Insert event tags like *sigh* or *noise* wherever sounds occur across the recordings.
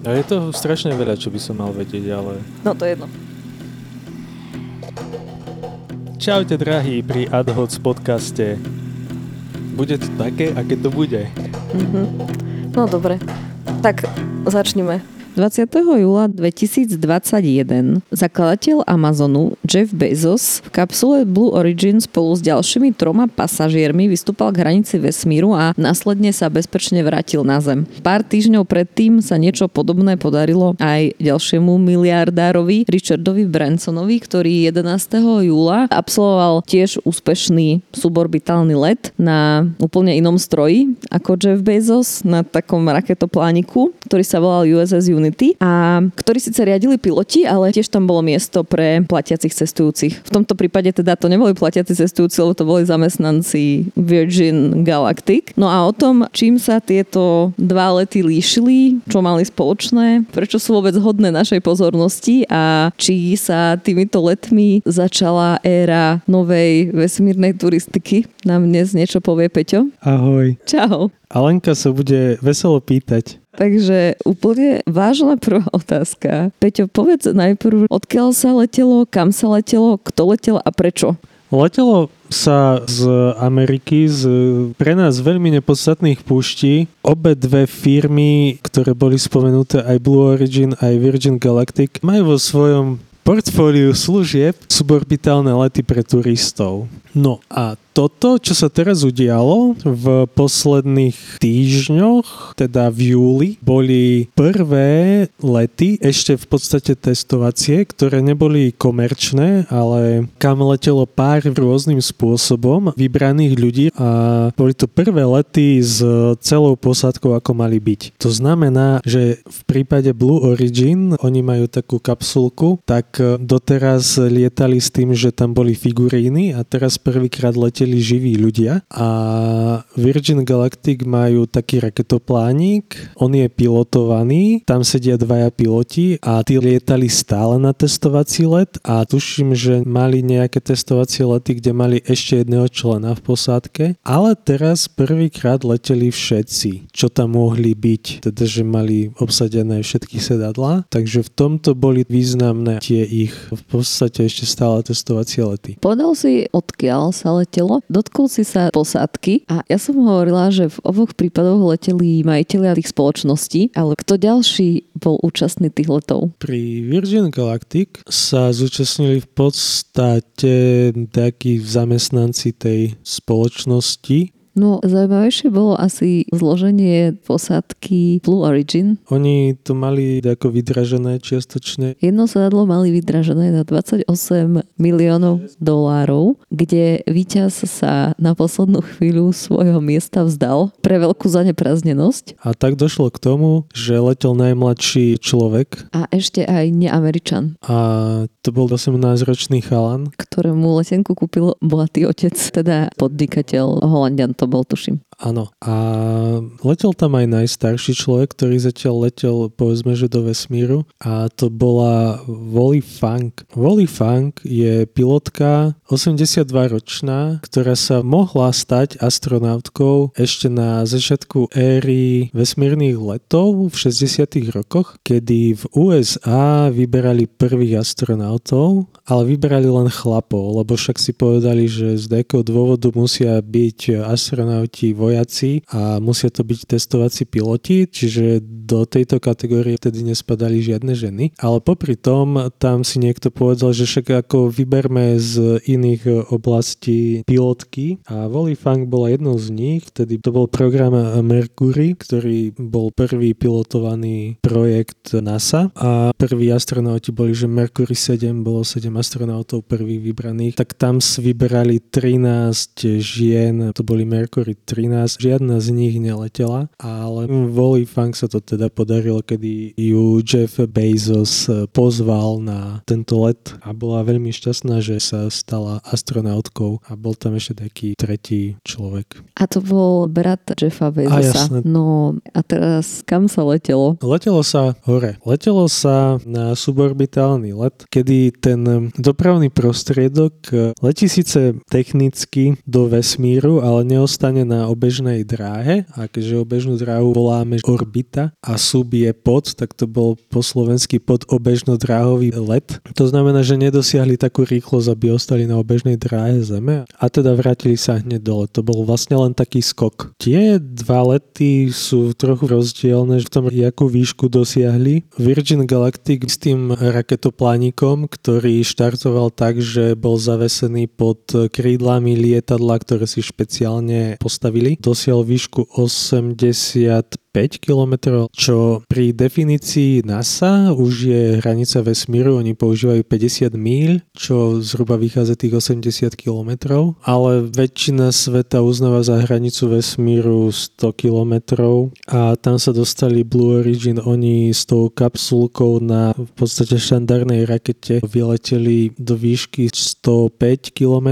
A je toho strašne veľa, čo by som mal vedieť, ale... No to je jedno. Čaute drahí pri AdHoc podcaste. Bude to také, aké to bude. Mhm. No dobre, tak začneme. 20. júla 2021 zakladateľ Amazonu Jeff Bezos v kapsule Blue Origin spolu s ďalšími troma pasažiermi vystúpal k hranici vesmíru a následne sa bezpečne vrátil na Zem. Pár týždňov predtým sa niečo podobné podarilo aj ďalšiemu miliardárovi Richardovi Bransonovi, ktorý 11. júla absolvoval tiež úspešný suborbitálny let na úplne inom stroji ako Jeff Bezos na takom raketoplániku, ktorý sa volal USS Unity a ktorí síce riadili piloti, ale tiež tam bolo miesto pre platiacich cestujúcich. V tomto prípade teda to neboli platiaci cestujúci, lebo to boli zamestnanci Virgin Galactic. No a o tom, čím sa tieto dva lety líšili, čo mali spoločné, prečo sú vôbec hodné našej pozornosti a či sa týmito letmi začala éra novej vesmírnej turistiky. Nám dnes niečo povie Peťo. Ahoj. Čau. Alenka sa bude veselo pýtať. Takže úplne vážna prvá otázka. Peťo, povedz najprv, odkiaľ sa letelo, kam sa letelo, kto letel a prečo? Letelo sa z Ameriky, z pre nás veľmi nepodstatných púští. Obe dve firmy, ktoré boli spomenuté, aj Blue Origin, aj Virgin Galactic, majú vo svojom portfóliu služieb suborbitálne lety pre turistov. No a toto, čo sa teraz udialo v posledných týždňoch, teda v júli, boli prvé lety, ešte v podstate testovacie, ktoré neboli komerčné, ale kam letelo pár rôznym spôsobom vybraných ľudí a boli to prvé lety s celou posádkou, ako mali byť. To znamená, že v prípade Blue Origin, oni majú takú kapsulku, tak doteraz lietali s tým, že tam boli figuríny a teraz prvýkrát leteli živí ľudia a Virgin Galactic majú taký raketoplánik, on je pilotovaný, tam sedia dvaja piloti a tí lietali stále na testovací let a tuším, že mali nejaké testovacie lety, kde mali ešte jedného člena v posádke, ale teraz prvýkrát leteli všetci, čo tam mohli byť, teda že mali obsadené všetky sedadla, takže v tomto boli významné tie ich v podstate ešte stále testovacie lety. Povedal si, odkiaľ sa letelo, dotkol si sa posádky a ja som hovorila, že v oboch prípadoch leteli majiteľia tých spoločností, ale kto ďalší bol účastný tých letov? Pri Virgin Galactic sa zúčastnili v podstate takí zamestnanci tej spoločnosti, No, zaujímavejšie bolo asi zloženie posádky Blue Origin. Oni to mali ako vydražené čiastočne. Jedno sedadlo mali vydražené na 28 miliónov dolárov, kde víťaz sa na poslednú chvíľu svojho miesta vzdal pre veľkú zaneprázdnenosť. A tak došlo k tomu, že letel najmladší človek. A ešte aj neameričan. A to bol 18-ročný chalan. Ktorému letenku kúpil bohatý otec, teda podnikateľ Holandian to bol, tuším. Áno. A letel tam aj najstarší človek, ktorý zatiaľ letel, povedzme, že do vesmíru. A to bola Wally Funk. Wally Funk je pilotka 82-ročná, ktorá sa mohla stať astronautkou ešte na začiatku éry vesmírnych letov v 60 rokoch, kedy v USA vyberali prvých astronautov, ale vyberali len chlapov, lebo však si povedali, že z nejakého dôvodu musia byť astronauti vojaci a musia to byť testovací piloti, čiže do tejto kategórie vtedy nespadali žiadne ženy. Ale popri tom tam si niekto povedal, že však ako vyberme z iných oblastí pilotky. A Wally Funk bola jednou z nich, vtedy to bol program Mercury, ktorý bol prvý pilotovaný projekt NASA. A prví astronauti boli, že Mercury 7 bolo 7 astronautov prvých vybraných, tak tam si vyberali 13 žien, to boli Mercury 13 nás žiadna z nich neletela, ale Wally Funk sa to teda podarilo, kedy ju Jeff Bezos pozval na tento let a bola veľmi šťastná, že sa stala astronautkou a bol tam ešte taký tretí človek. A to bol brat Jeffa Bezosa. A No a teraz kam sa letelo? Letelo sa hore. Letelo sa na suborbitálny let, kedy ten dopravný prostriedok letí síce technicky do vesmíru, ale neostane na obe obežnej dráhe a keďže obežnú dráhu voláme orbita a sub je pod, tak to bol po slovensky pod obežno-dráhový let. To znamená, že nedosiahli takú rýchlosť, aby ostali na obežnej dráhe Zeme a teda vrátili sa hneď dole. To bol vlastne len taký skok. Tie dva lety sú trochu rozdielne v tom, akú výšku dosiahli. Virgin Galactic s tým raketoplánikom, ktorý štartoval tak, že bol zavesený pod krídlami lietadla, ktoré si špeciálne postavili. Dosiahol výšku 85 5 km, čo pri definícii NASA už je hranica vesmíru, oni používajú 50 míľ, čo zhruba vychádza tých 80 km, ale väčšina sveta uznáva za hranicu vesmíru 100 km a tam sa dostali Blue Origin, oni s tou kapsulkou na v podstate štandardnej rakete vyleteli do výšky 105 km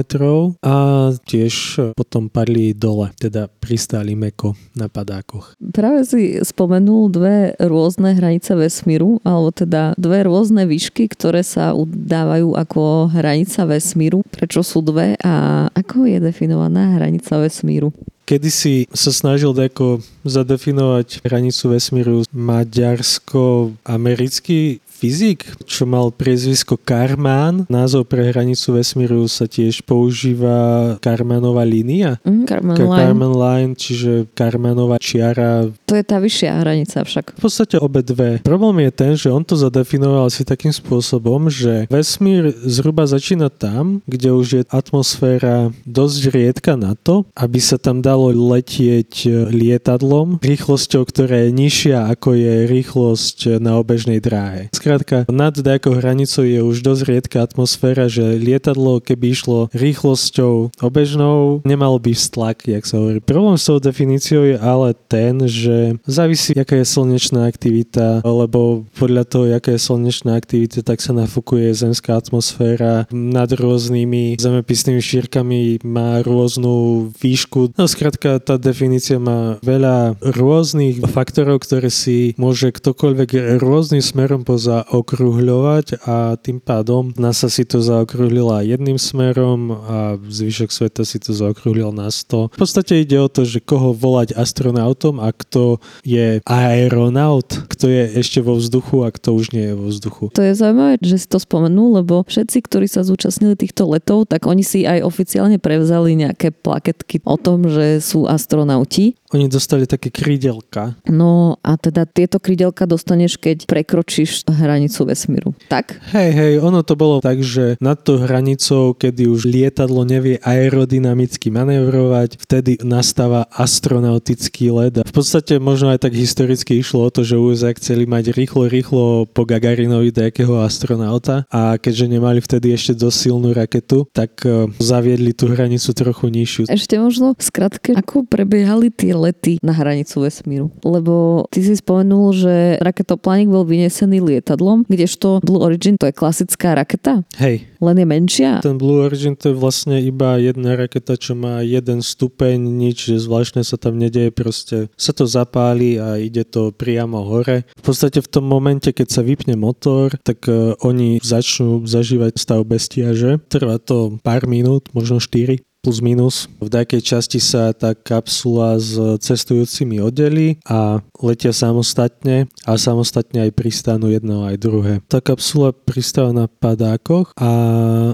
a tiež potom padli dole, teda pristáli meko na padákoch. Práve si spomenul dve rôzne hranice vesmíru, alebo teda dve rôzne výšky, ktoré sa udávajú ako hranica vesmíru. Prečo sú dve a ako je definovaná hranica vesmíru? Kedy si sa snažil deko zadefinovať hranicu vesmíru maďarsko-americký fyzik, čo mal priezvisko Karman. Názov pre hranicu vesmíru sa tiež používa Karmanová línia. Mm, Karman Line. Karman Line, čiže Karmanová čiara. To je tá vyššia hranica však. V podstate obe dve. Problém je ten, že on to zadefinoval si takým spôsobom, že vesmír zhruba začína tam, kde už je atmosféra dosť riedka na to, aby sa tam dalo letieť lietadlom rýchlosťou, ktorá je nižšia ako je rýchlosť na obežnej dráhe. Skrátka, nad nejakou hranicou je už dosť riedka atmosféra, že lietadlo, keby išlo rýchlosťou obežnou, nemal by vztlak, jak sa hovorí. Problém s tou definíciou je ale ten, že závisí, aká je slnečná aktivita, lebo podľa toho, aká je slnečná aktivita, tak sa nafúkuje zemská atmosféra nad rôznymi zemepisnými šírkami, má rôznu výšku. No skrátka, tá definícia má veľa rôznych faktorov, ktoré si môže ktokoľvek rôznym smerom poza zaokrúhľovať a tým pádom NASA si to zaokrúhlila jedným smerom a zvyšok sveta si to zaokrúhlil na 100. V podstate ide o to, že koho volať astronautom a kto je aeronaut, kto je ešte vo vzduchu a kto už nie je vo vzduchu. To je zaujímavé, že si to spomenul, lebo všetci, ktorí sa zúčastnili týchto letov, tak oni si aj oficiálne prevzali nejaké plaketky o tom, že sú astronauti. Oni dostali také krídelka. No a teda tieto krídelka dostaneš, keď prekročíš hranicu vesmíru. Tak? Hej, hej, ono to bolo tak, že nad tou hranicou, kedy už lietadlo nevie aerodynamicky manevrovať, vtedy nastáva astronautický led. A v podstate možno aj tak historicky išlo o to, že USA chceli mať rýchlo, rýchlo po Gagarinovi nejakého astronauta a keďže nemali vtedy ešte dosť silnú raketu, tak uh, zaviedli tú hranicu trochu nižšiu. Ešte možno skratke, ako prebiehali tie lety na hranicu vesmíru. Lebo ty si spomenul, že raketoplánik bol vynesený lietadlom, kdežto Blue Origin to je klasická raketa? Hej. Len je menšia? Ten Blue Origin to je vlastne iba jedna raketa, čo má jeden stupeň, nič zvláštne sa tam nedeje, proste sa to zapáli a ide to priamo hore. V podstate v tom momente, keď sa vypne motor, tak uh, oni začnú zažívať stav bez tiaže. Trvá to pár minút, možno 4 plus minus. V nejakej časti sa tá kapsula s cestujúcimi oddelí a letia samostatne a samostatne aj pristánu jedno aj druhé. Tá kapsula pristáva na padákoch a...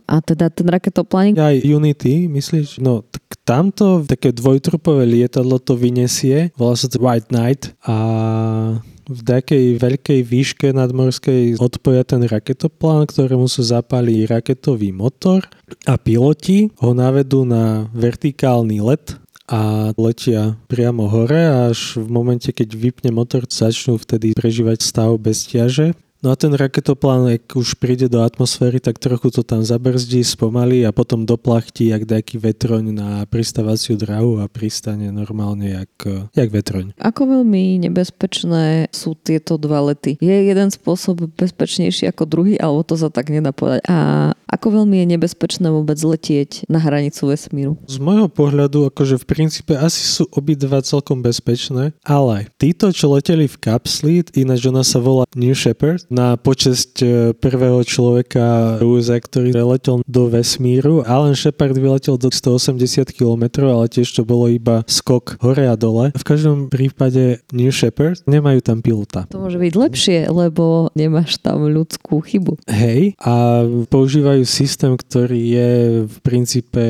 A teda ten raketoplánik? Aj Unity, myslíš? No, tak tamto také dvojtrupové lietadlo to vyniesie, volá sa to White Knight a v takej veľkej výške nadmorskej odpoja ten raketoplán, ktorému sa zapálí raketový motor a piloti ho navedú na vertikálny let a letia priamo hore až v momente, keď vypne motor, začnú vtedy prežívať stav bez ťaže No a ten raketoplán, ak už príde do atmosféry, tak trochu to tam zabrzdí, spomalí a potom doplachtí jak nejaký vetroň na pristávaciu drahu a pristane normálne jak, jak vetroň. Ako veľmi nebezpečné sú tieto dva lety? Je jeden spôsob bezpečnejší ako druhý, alebo to sa tak nedá povedať? A ako veľmi je nebezpečné vôbec letieť na hranicu vesmíru? Z môjho pohľadu, akože v princípe asi sú obidva celkom bezpečné, ale títo, čo leteli v kapsli, ináč ona sa volá New Shepard, na počesť e, prvého človeka USA, ktorý letel do vesmíru. Alan Shepard vyletel do 180 km, ale tiež to bolo iba skok hore a dole. V každom prípade New Shepard nemajú tam pilota. To môže byť lepšie, lebo nemáš tam ľudskú chybu. Hej, a používajú systém, ktorý je v princípe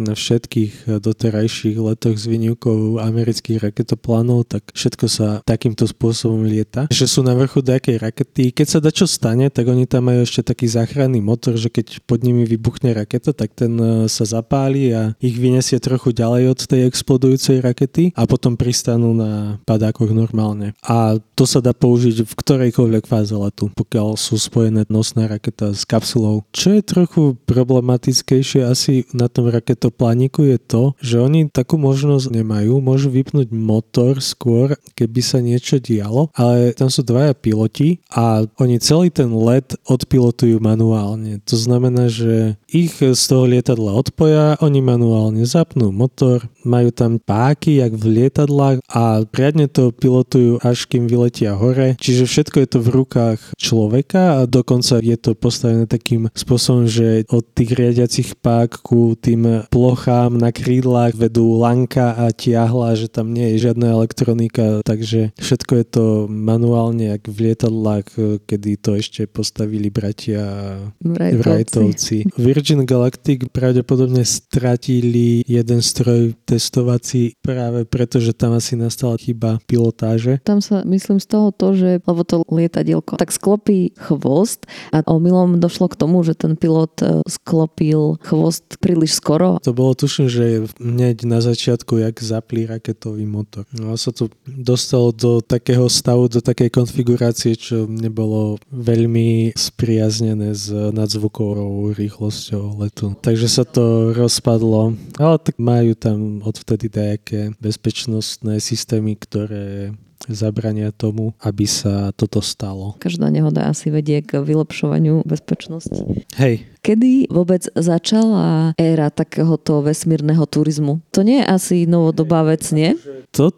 na všetkých doterajších letoch s výnimkou amerických raketoplánov, tak všetko sa takýmto spôsobom lieta. Že sú na vrchu nejakej rakety. Keď sa čo stane, tak oni tam majú ešte taký záchranný motor, že keď pod nimi vybuchne raketa, tak ten e, sa zapáli a ich vyniesie trochu ďalej od tej explodujúcej rakety a potom pristanú na padákoch normálne. A to sa dá použiť v ktorejkoľvek fáze letu, pokiaľ sú spojené nosná raketa s kapsulou. Čo je trochu problematickejšie asi na tom raketoplániku je to, že oni takú možnosť nemajú, môžu vypnúť motor skôr, keby sa niečo dialo, ale tam sú dvaja piloti a oni celý ten let odpilotujú manuálne. To znamená, že ich z toho lietadla odpoja, oni manuálne zapnú motor, majú tam páky, jak v lietadlách a riadne to pilotujú, až kým vyletia hore. Čiže všetko je to v rukách človeka a dokonca je to postavené takým spôsobom, že od tých riadiacich pák ku tým plochám na krídlach vedú lanka a tiahla, že tam nie je žiadna elektronika, takže všetko je to manuálne, jak v lietadlách, kedy to ešte postavili bratia Wrightovci. Virgin Galactic pravdepodobne stratili jeden stroj testovací práve preto, že tam asi nastala chyba pilotáže. Tam sa myslím z toho to, že lebo to lietadielko tak sklopí chvost a omylom došlo k tomu, že ten pilot e, sklopil chvost príliš skoro. To bolo tuším, že hneď na začiatku, jak zapli raketový motor. No a sa to dostalo do takého stavu, do takej konfigurácie, čo nebolo veľmi spriaznené s nadzvukovou rýchlosťou letu. Takže sa to rozpadlo, ale tak majú tam odvtedy nejaké bezpečnostné systémy, ktoré zabrania tomu, aby sa toto stalo. Každá nehoda asi vedie k vylepšovaniu bezpečnosti. Hej. Kedy vôbec začala éra takéhoto vesmírneho turizmu? To nie je asi novodobá vec, nie? To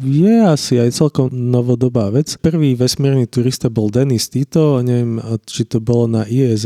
je asi aj celkom novodobá vec. Prvý vesmírny turista bol Denis Tito, neviem, či to bolo na iss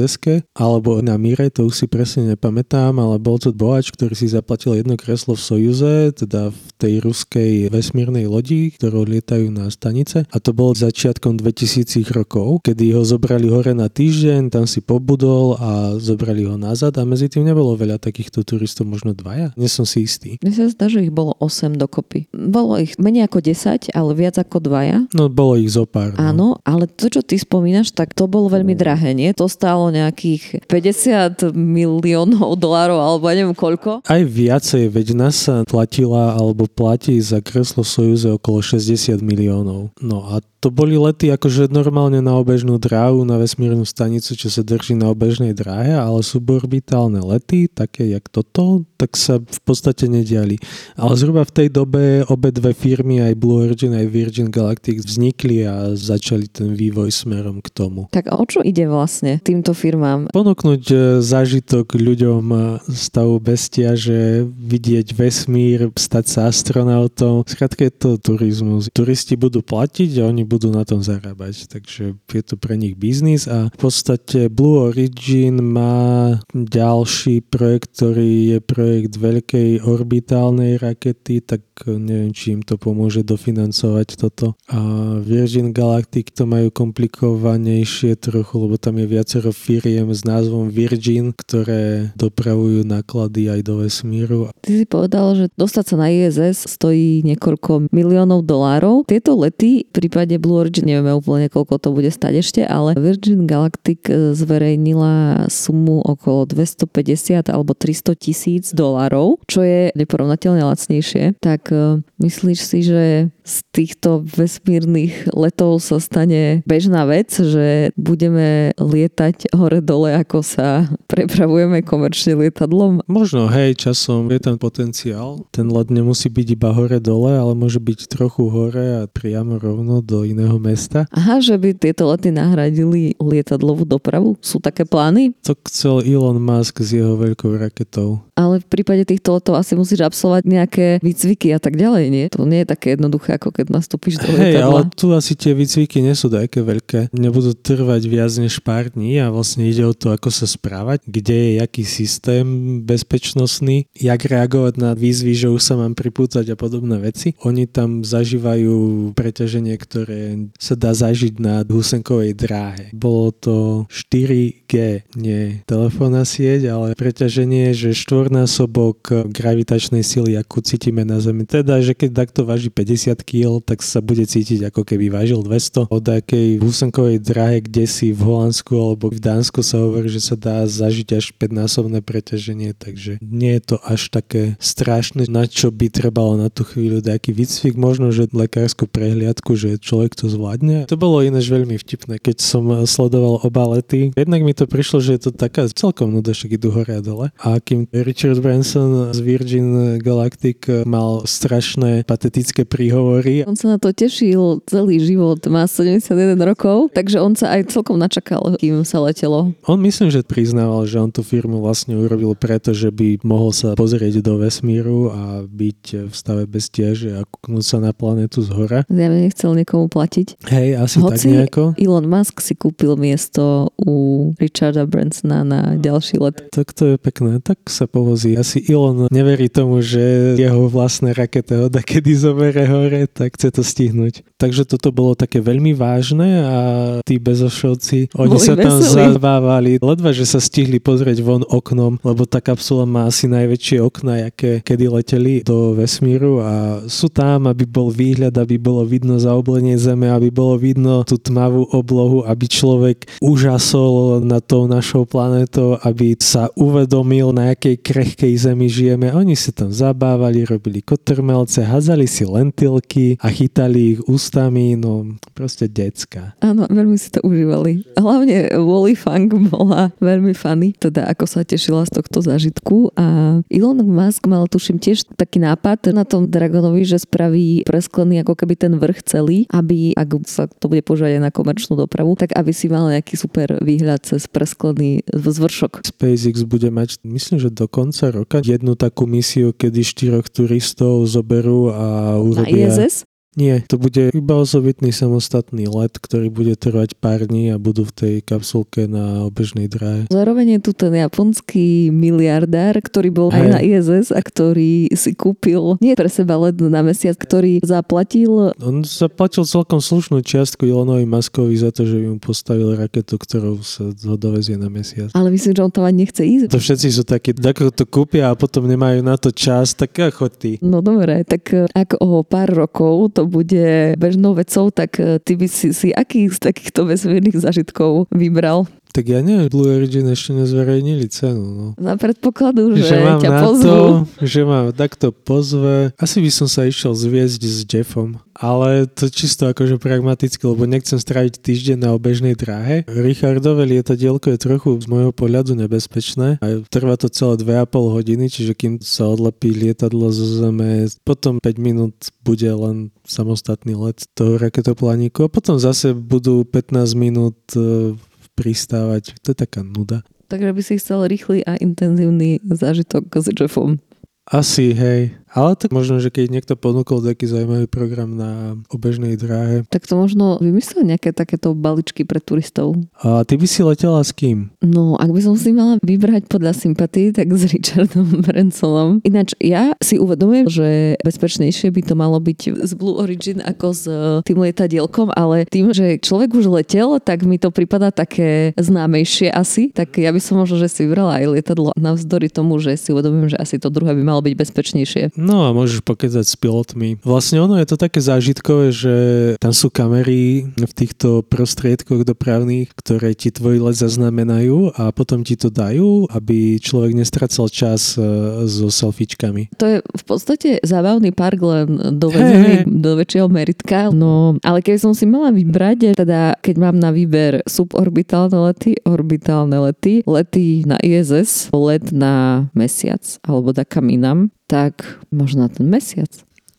alebo na Mire, to už si presne nepamätám, ale bol to bohač, ktorý si zaplatil jedno kreslo v Sojuze, teda v tej ruskej vesmírnej lodi, ktorou lietajú na stanice. A to bolo začiatkom 2000 rokov, kedy ho zobrali hore na týždeň, tam si pobudol a zobrali ho nazad a medzi tým nebolo veľa takýchto turistov, možno dvaja. Nie som si istý. Mne sa zdá, že ich bolo 8 dokopy bolo ich menej ako 10, ale viac ako dvaja. No bolo ich zo pár. No. Áno, ale to, čo ty spomínaš, tak to bolo veľmi drahé, nie? To stálo nejakých 50 miliónov dolárov, alebo ja neviem koľko. Aj viacej, veď nás platila alebo platí za kreslo Sojuze okolo 60 miliónov. No a to boli lety akože normálne na obežnú dráhu, na vesmírnu stanicu, čo sa drží na obežnej dráhe, ale suborbitálne lety, také jak toto, tak sa v podstate nediali. Ale zhruba v tej dobe obe dve firmy, aj Blue Origin, aj Virgin Galactic vznikli a začali ten vývoj smerom k tomu. Tak o čo ide vlastne týmto firmám? Ponúknuť e, zážitok ľuďom stavu bestia, že vidieť vesmír, stať sa astronautom. Skrátka je to turizmus. Turisti budú platiť a oni budú na tom zarábať. Takže je to pre nich biznis a v podstate Blue Origin má ďalší projekt, ktorý je projekt veľkej orbitálnej rakety, tak neviem, či im to pomôže dofinancovať toto. A Virgin Galactic to majú komplikovanejšie trochu, lebo tam je viacero firiem s názvom Virgin, ktoré dopravujú náklady aj do vesmíru. Ty si povedal, že dostať sa na ISS stojí niekoľko miliónov dolárov. Tieto lety v prípade Blue Origin, nevieme úplne, koľko to bude stať ešte, ale Virgin Galactic e, zverejnila sumu okolo 250 alebo 300 tisíc dolárov, čo je neporovnateľne lacnejšie. Tak e, myslíš si, že z týchto vesmírnych letov sa stane bežná vec, že budeme lietať hore-dole, ako sa prepravujeme komerčne lietadlom? Možno, hej, časom je ten potenciál. Ten let nemusí byť iba hore-dole, ale môže byť trochu hore a priamo rovno do iného mesta. Aha, že by tieto lety nahradili lietadlovú dopravu? Sú také plány? To chcel Elon Musk s jeho veľkou raketou. Ale v prípade týchto letov asi musíš absolvovať nejaké výcviky a tak ďalej, nie? To nie je také jednoduché ako keď nastúpiš do ale lietadla. tu asi tie výcviky nie sú také veľké. Nebudú trvať viac než pár dní a vlastne ide o to, ako sa správať, kde je jaký systém bezpečnostný, jak reagovať na výzvy, že už sa mám pripútať a podobné veci. Oni tam zažívajú preťaženie, ktoré sa dá zažiť na husenkovej dráhe. Bolo to 4G, nie telefónna sieť, ale preťaženie, že štvornásobok gravitačnej sily, akú cítime na Zemi. Teda, že keď takto váži 50 kg, tak sa bude cítiť ako keby vážil 200. Od akej husenkovej dráhe, kde si v Holandsku alebo v Dánsku sa hovorí, že sa dá zažiť až 5-násobné preťaženie, takže nie je to až také strašné, na čo by trebalo na tú chvíľu nejaký výcvik, možno, že lekárskú prehliadku, že človek to zvládne. To bolo ináč veľmi vtipné, keď som sledoval oba lety. Jednak mi to prišlo, že je to taká celkom nuda, však idú hore a dole. A kým Richard Branson z Virgin Galactic mal strašné patetické príhovory. On sa na to tešil celý život, má 71 rokov, takže on sa aj celkom načakal, kým sa letelo. On myslím, že priznával, že on tú firmu vlastne urobil preto, že by mohol sa pozrieť do vesmíru a byť v stave bez tieže a kúknúť sa na planetu z hora. Zjavne nechcel niekomu platiť. Hej, asi tak Hoci nejako. Elon Musk si kúpil miesto u Richarda Bransona na ďalší let. Tak to je pekné, tak sa povozí. Asi Elon neverí tomu, že jeho vlastné rakete ho kedy zobere tak chce to stihnúť. Takže toto bolo také veľmi vážne a tí bezošovci, oni Boli sa tam veselí. zabávali. Ledva, že sa stihli pozrieť von oknom, lebo tá kapsula má asi najväčšie okna, aké kedy leteli do vesmíru a sú tam, aby bol výhľad, aby bolo vidno zaoblenie Zeme, aby bolo vidno tú tmavú oblohu, aby človek úžasol nad tou našou planetou, aby sa uvedomil, na akej krehkej Zemi žijeme. Oni si tam zabávali, robili kotrmelce, hazali si lentilky a chytali ich ústami, no proste decka. Áno, veľmi si to užívali. Hlavne Wally Funk bola veľmi funny, teda ako sa tešila z tohto zážitku a Elon Musk mal tuším tiež taký nápad na tom Dragonovi, že spraví presklený ako keby ten vrch celý, aby ak sa to bude používať aj na komerčnú dopravu, tak aby si mal nejaký super výhľad cez presklený zvršok. SpaceX bude mať, myslím, že do konca roka jednu takú misiu, kedy štyroch turistov zoberú a urobia... ISS? Nie, to bude iba osobitný samostatný let, ktorý bude trvať pár dní a budú v tej kapsulke na obežnej dráhe. Zároveň je tu ten japonský miliardár, ktorý bol aj na ISS a ktorý si kúpil nie pre seba let na mesiac, ktorý zaplatil On zaplatil celkom slušnú čiastku Elonovi Muskovi za to, že by mu postavil raketu, ktorou sa ho dovezie na mesiac. ale myslím, že on tam ani nechce ísť. To všetci sú takí, ako to kúpia a potom nemajú na to čas, tak choď ty. No dobre, tak e, ak o pár rokov to bude bežnou vecou, tak e, ty by si, si aký z takýchto vesmírnych zažitkov vybral? Tak ja neviem, Blue Origin ešte nezverejnili cenu. No. Na predpokladu, že, že mám ťa pozvú. to, že mám takto pozve. Asi by som sa išiel zviezť s Jeffom, ale to čisto akože pragmaticky, lebo nechcem stráviť týždeň na obežnej dráhe. Richardové lietadielko je trochu z môjho pohľadu nebezpečné a trvá to celé 2,5 hodiny, čiže kým sa odlepí lietadlo zo zeme, potom 5 minút bude len samostatný let toho raketoplaníku a potom zase budú 15 minút e, pristávať. To je taká nuda. Takže by si chcel rýchly a intenzívny zážitok s Jeffom. Asi, hej. Ale tak možno, že keď niekto ponúkol taký zaujímavý program na obežnej dráhe. Tak to možno vymyslel nejaké takéto baličky pre turistov. A ty by si letela s kým? No, ak by som si mala vybrať podľa sympatí, tak s Richardom *laughs* Bransonom. Ináč, ja si uvedomujem, že bezpečnejšie by to malo byť z Blue Origin ako s e, tým lietadielkom, ale tým, že človek už letel, tak mi to prípada také známejšie asi. Tak ja by som možno, že si vybrala aj lietadlo navzdory tomu, že si uvedomujem, že asi to druhé by malo byť bezpečnejšie. No a môžeš pokezať s pilotmi. Vlastne ono je to také zážitkové, že tam sú kamery v týchto prostriedkoch dopravných, ktoré ti tvoj let zaznamenajú a potom ti to dajú, aby človek nestracal čas e, so selfiečkami. To je v podstate zábavný park len dovezený Hej. do väčšieho meritka. No, ale keby som si mala vybrať, teda keď mám na výber suborbitálne lety, orbitálne lety, lety na ISS, let na mesiac alebo da kam inam, tak možno na ten mesiac.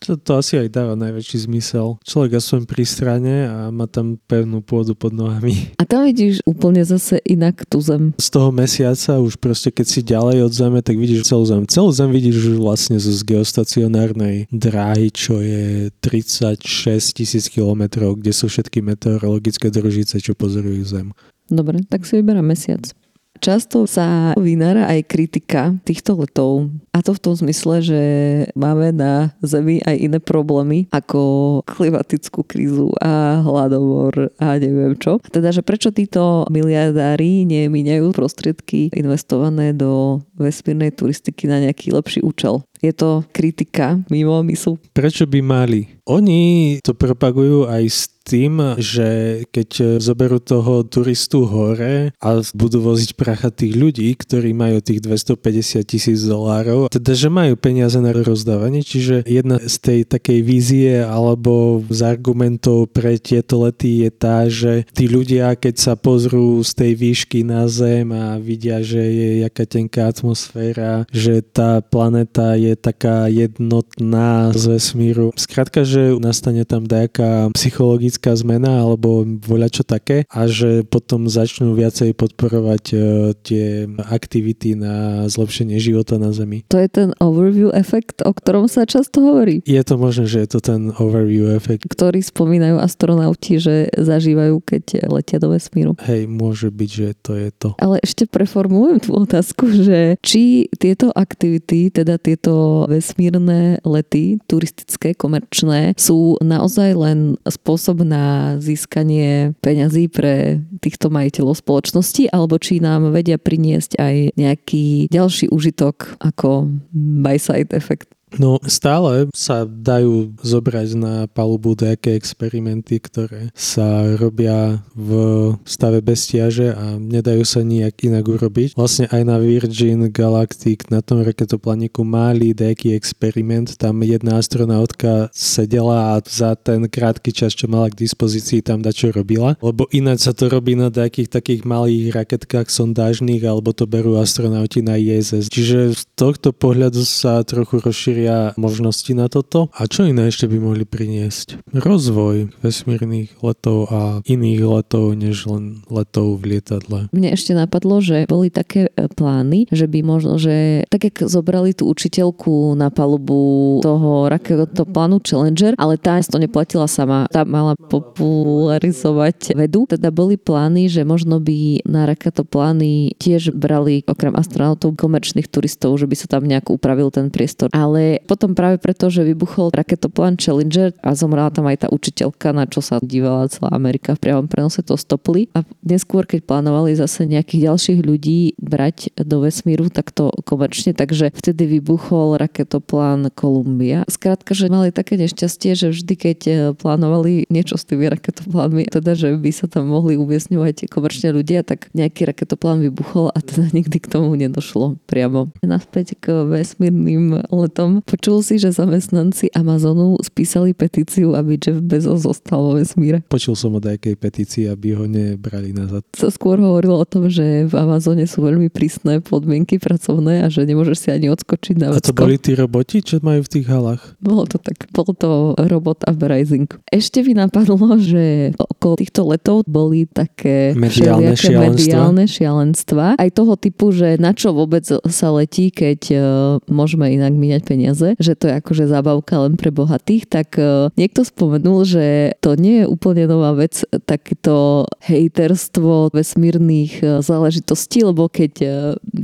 To, to asi aj dáva najväčší zmysel. Človek aspoň pri strane a má tam pevnú pôdu pod nohami. *laughs* A tam vidíš úplne zase inak tú zem. Z toho mesiaca už proste keď si ďalej od Zeme, tak vidíš celú Zem. Celú Zem vidíš už vlastne zo geostacionárnej dráhy, čo je 36 tisíc kilometrov, kde sú všetky meteorologické družice, čo pozorujú Zem. Dobre, tak si vyberám mesiac. Často sa vynára aj kritika týchto letov. A to v tom zmysle, že máme na Zemi aj iné problémy, ako klimatickú krízu a hladovor a neviem čo. Teda, že prečo títo miliardári nemíňajú prostriedky investované do vesmírnej turistiky na nejaký lepší účel. Je to kritika mimo myslu. Prečo by mali? Oni to propagujú aj s tým, že keď zoberú toho turistu hore a budú voziť pracha tých ľudí, ktorí majú tých 250 tisíc dolárov, teda že majú peniaze na rozdávanie, čiže jedna z tej takej vízie alebo z argumentov pre tieto lety je tá, že tí ľudia, keď sa pozrú z tej výšky na Zem a vidia, že je jaká tenká atmosféra, že tá planeta je taká jednotná z vesmíru. Skrátka, že nastane tam nejaká psychologická zmena alebo voľa čo také a že potom začnú viacej podporovať uh, tie aktivity na zlepšenie života na Zemi. To je ten overview efekt, o ktorom sa často hovorí. Je to možné, že je to ten overview efekt. Ktorý spomínajú astronauti, že zažívajú, keď letia do vesmíru. Hej, môže byť, že to je to. Ale ešte preformulujem tú otázku, že či tieto aktivity, teda tieto vesmírne lety, turistické, komerčné, sú naozaj len spôsob na získanie peňazí pre týchto majiteľov spoločnosti, alebo či nám vedia priniesť aj nejaký ďalší užitok ako by side effect. No stále sa dajú zobrať na palubu nejaké experimenty, ktoré sa robia v stave bez stiaže a nedajú sa nijak inak urobiť. Vlastne aj na Virgin Galactic na tom raketoplániku mali nejaký experiment, tam jedna astronautka sedela a za ten krátky čas, čo mala k dispozícii, tam dačo robila. Lebo ináč sa to robí na nejakých takých malých raketkách sondážnych alebo to berú astronauti na ISS. Čiže z tohto pohľadu sa trochu rozšíri šíria možnosti na toto. A čo iné ešte by mohli priniesť? Rozvoj vesmírnych letov a iných letov, než len letov v lietadle. Mne ešte napadlo, že boli také e, plány, že by možno, že tak jak zobrali tú učiteľku na palubu toho raketoplánu Challenger, ale tá to neplatila sama. Tá mala popularizovať vedu. Teda boli plány, že možno by na raketoplány tiež brali okrem astronautov komerčných turistov, že by sa tam nejak upravil ten priestor. Ale potom práve preto, že vybuchol raketoplán Challenger a zomrela tam aj tá učiteľka, na čo sa dívala celá Amerika v priamom prenose, to stopli. A neskôr, keď plánovali zase nejakých ďalších ľudí brať do vesmíru, tak to komerčne, takže vtedy vybuchol raketoplán Columbia. Skrátka, že mali také nešťastie, že vždy, keď e, plánovali niečo s tými raketoplánmi, teda, že by sa tam mohli umiestňovať komerčne ľudia, tak nejaký raketoplán vybuchol a teda *laughs* nikdy k tomu nedošlo priamo. Naspäť k vesmírnym letom Počul si, že zamestnanci Amazonu spísali petíciu, aby Jeff Bezos zostal vo vesmíre? Počul som o nejakej petícii, aby ho nebrali nazad. Sa skôr hovorilo o tom, že v Amazone sú veľmi prísne podmienky pracovné a že nemôžeš si ani odskočiť na. A to boli tí roboti, čo majú v tých halách? Bolo to tak. Bol to robot uprising. Ešte by napadlo, že okolo týchto letov boli také mediálne šialenstva. mediálne šialenstva. Aj toho typu, že na čo vôbec sa letí, keď uh, môžeme inak míňať peniaze peniaze, že to je akože zábavka len pre bohatých, tak e, niekto spomenul, že to nie je úplne nová vec, takéto hejterstvo vesmírnych e, záležitostí, lebo keď e,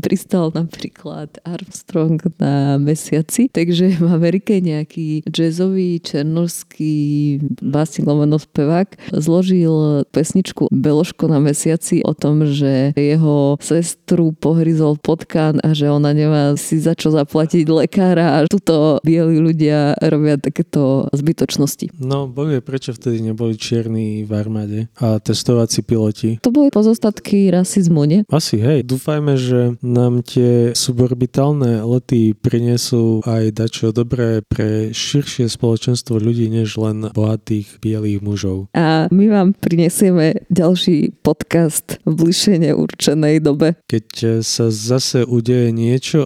pristal napríklad Armstrong na mesiaci, takže v Amerike nejaký jazzový černorský básnik lomeno spevák zložil pesničku Beloško na mesiaci o tom, že jeho sestru pohryzol potkán a že ona nemá si za čo zaplatiť lekára a tuto bieli ľudia robia takéto zbytočnosti. No, bojuje, prečo vtedy neboli čierni v armáde a testovací piloti. To boli pozostatky rasizmu, nie? Asi, hej. Dúfajme, že nám tie suborbitálne lety prinesú aj dačo dobré pre širšie spoločenstvo ľudí, než len bohatých bielých mužov. A my vám prinesieme ďalší podcast v bližšie neurčenej dobe. Keď sa zase udeje niečo,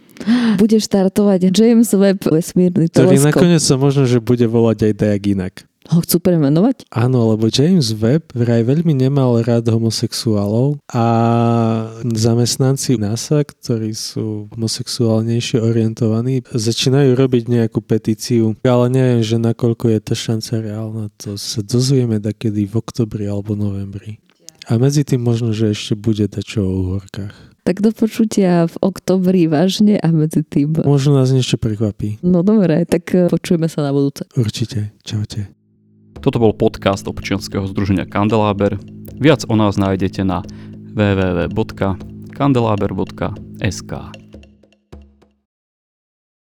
bude štartovať James Webb vesmírny Ktorý teleskop. nakoniec sa možno, že bude volať aj dajak inak. Ho chcú premenovať? Áno, lebo James Webb vraj veľmi nemal rád homosexuálov a zamestnanci NASA, ktorí sú homosexuálnejšie orientovaní, začínajú robiť nejakú petíciu, ale neviem, že nakoľko je tá šanca reálna, to sa dozvieme takedy v oktobri alebo novembri. A medzi tým možno, že ešte bude dačo o uhorkách. Tak do počutia v oktobri vážne a medzi tým... Možno nás niečo prekvapí. No dobre, tak eh, počujeme sa na budúce. Určite. Čaute. Toto bol podcast občianskeho združenia Kandeláber. Viac o nás nájdete na www.kandelaber.sk.